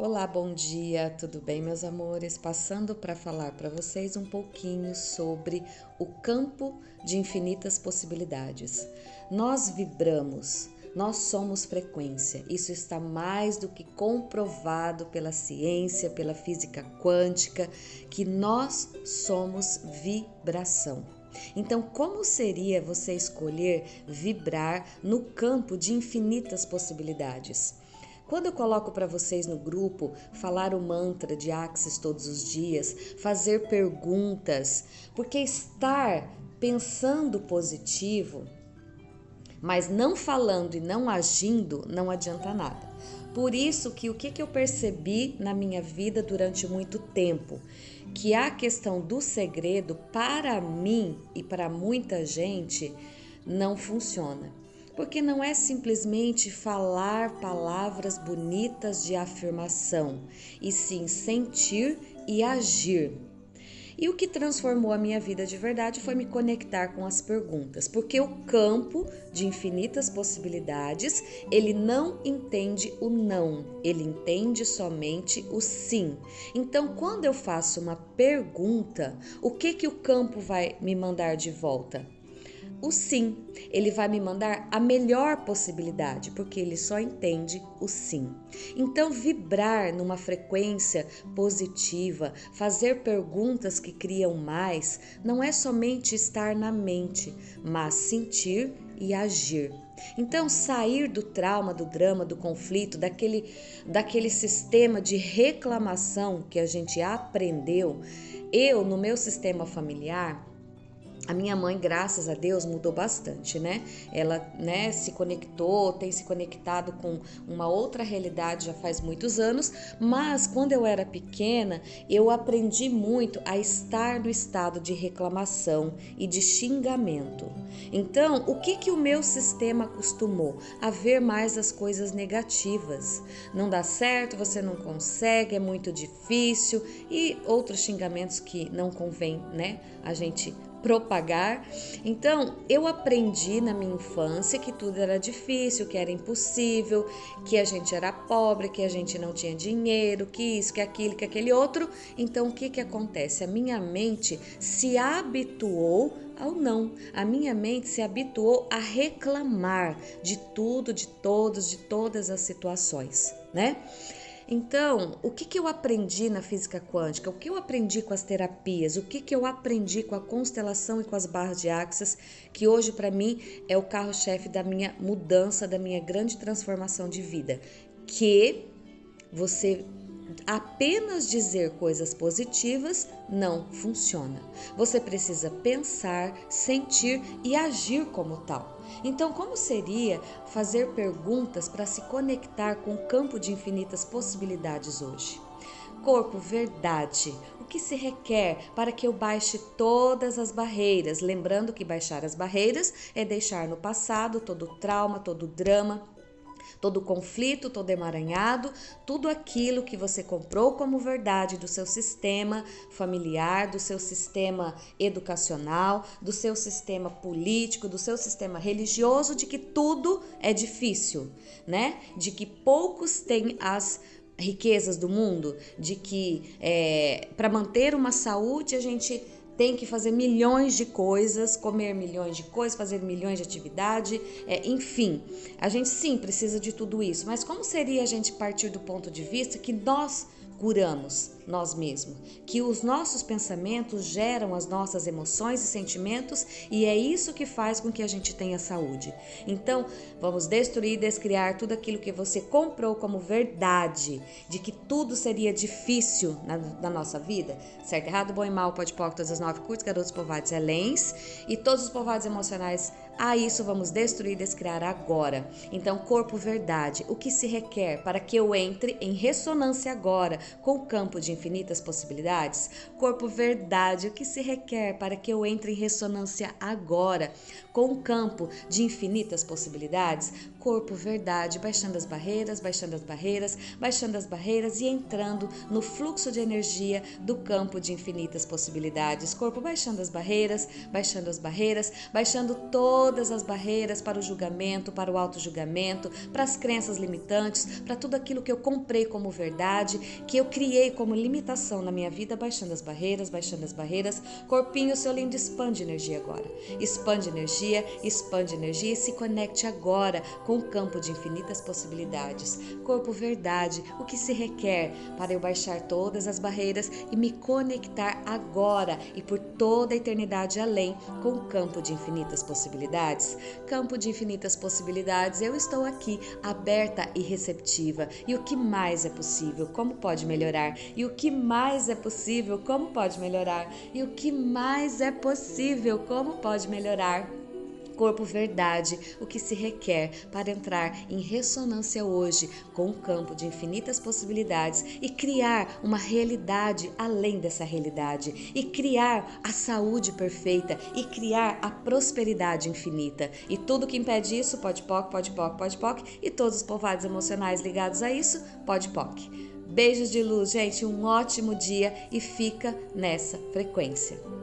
Olá, bom dia, tudo bem, meus amores? Passando para falar para vocês um pouquinho sobre o campo de infinitas possibilidades. Nós vibramos, nós somos frequência. Isso está mais do que comprovado pela ciência, pela física quântica, que nós somos vibração. Então, como seria você escolher vibrar no campo de infinitas possibilidades? Quando eu coloco para vocês no grupo falar o mantra de Axis todos os dias, fazer perguntas, porque estar pensando positivo, mas não falando e não agindo, não adianta nada. Por isso que o que, que eu percebi na minha vida durante muito tempo, que a questão do segredo para mim e para muita gente não funciona porque não é simplesmente falar palavras bonitas de afirmação, e sim sentir e agir. E o que transformou a minha vida de verdade foi me conectar com as perguntas, porque o campo de infinitas possibilidades, ele não entende o não, ele entende somente o sim. Então, quando eu faço uma pergunta, o que que o campo vai me mandar de volta? O sim. Ele vai me mandar a melhor possibilidade, porque ele só entende o sim. Então, vibrar numa frequência positiva, fazer perguntas que criam mais, não é somente estar na mente, mas sentir e agir. Então, sair do trauma, do drama, do conflito, daquele, daquele sistema de reclamação que a gente aprendeu. Eu, no meu sistema familiar, a minha mãe, graças a Deus, mudou bastante, né? Ela, né, se conectou, tem se conectado com uma outra realidade já faz muitos anos, mas quando eu era pequena, eu aprendi muito a estar no estado de reclamação e de xingamento. Então, o que que o meu sistema acostumou? A ver mais as coisas negativas. Não dá certo, você não consegue, é muito difícil e outros xingamentos que não convém, né? A gente propagar. Então, eu aprendi na minha infância que tudo era difícil, que era impossível, que a gente era pobre, que a gente não tinha dinheiro, que isso, que aquilo, que aquele outro. Então, o que que acontece? A minha mente se habituou ao não. A minha mente se habituou a reclamar de tudo, de todos, de todas as situações, né? Então, o que, que eu aprendi na física quântica? O que eu aprendi com as terapias? O que, que eu aprendi com a constelação e com as barras de axis, que hoje para mim é o carro-chefe da minha mudança, da minha grande transformação de vida? Que você apenas dizer coisas positivas não funciona. Você precisa pensar, sentir e agir como tal. Então, como seria fazer perguntas para se conectar com o campo de infinitas possibilidades hoje? Corpo, verdade. O que se requer para que eu baixe todas as barreiras? Lembrando que baixar as barreiras é deixar no passado todo o trauma, todo o drama, todo conflito, todo emaranhado, tudo aquilo que você comprou como verdade do seu sistema familiar, do seu sistema educacional, do seu sistema político, do seu sistema religioso, de que tudo é difícil, né? De que poucos têm as riquezas do mundo, de que é, para manter uma saúde a gente tem que fazer milhões de coisas, comer milhões de coisas, fazer milhões de atividade, é, enfim. A gente sim precisa de tudo isso, mas como seria a gente partir do ponto de vista que nós curamos nós mesmos, que os nossos pensamentos geram as nossas emoções e sentimentos e é isso que faz com que a gente tenha saúde. Então, vamos destruir e descriar tudo aquilo que você comprou como verdade, de que tudo seria difícil na, na nossa vida, certo, errado, bom e mal, pode pôr todas as nove curtas, garotos povados elens e todos os povados emocionais a isso vamos destruir e descriar agora. Então, corpo verdade, o que se requer para que eu entre em ressonância agora com o campo de infinitas possibilidades? Corpo verdade, o que se requer para que eu entre em ressonância agora com o campo de infinitas possibilidades? Corpo verdade, baixando as barreiras, baixando as barreiras, baixando as barreiras e entrando no fluxo de energia do campo de infinitas possibilidades. Corpo baixando as barreiras, baixando as barreiras, baixando todo todas as barreiras para o julgamento, para o auto-julgamento, para as crenças limitantes, para tudo aquilo que eu comprei como verdade, que eu criei como limitação na minha vida, baixando as barreiras, baixando as barreiras. Corpinho, seu lindo, expande energia agora. Expande energia, expande energia e se conecte agora com o campo de infinitas possibilidades. Corpo verdade, o que se requer para eu baixar todas as barreiras e me conectar agora e por toda a eternidade além com o campo de infinitas possibilidades? Campo de infinitas possibilidades, eu estou aqui aberta e receptiva. E o que mais é possível? Como pode melhorar? E o que mais é possível? Como pode melhorar? E o que mais é possível? Como pode melhorar? Corpo verdade, o que se requer para entrar em ressonância hoje com o campo de infinitas possibilidades e criar uma realidade além dessa realidade, e criar a saúde perfeita e criar a prosperidade infinita. E tudo que impede isso, pode poc, pode poc, pode poc, e todos os povados emocionais ligados a isso, pode poc. Beijos de luz, gente, um ótimo dia e fica nessa frequência.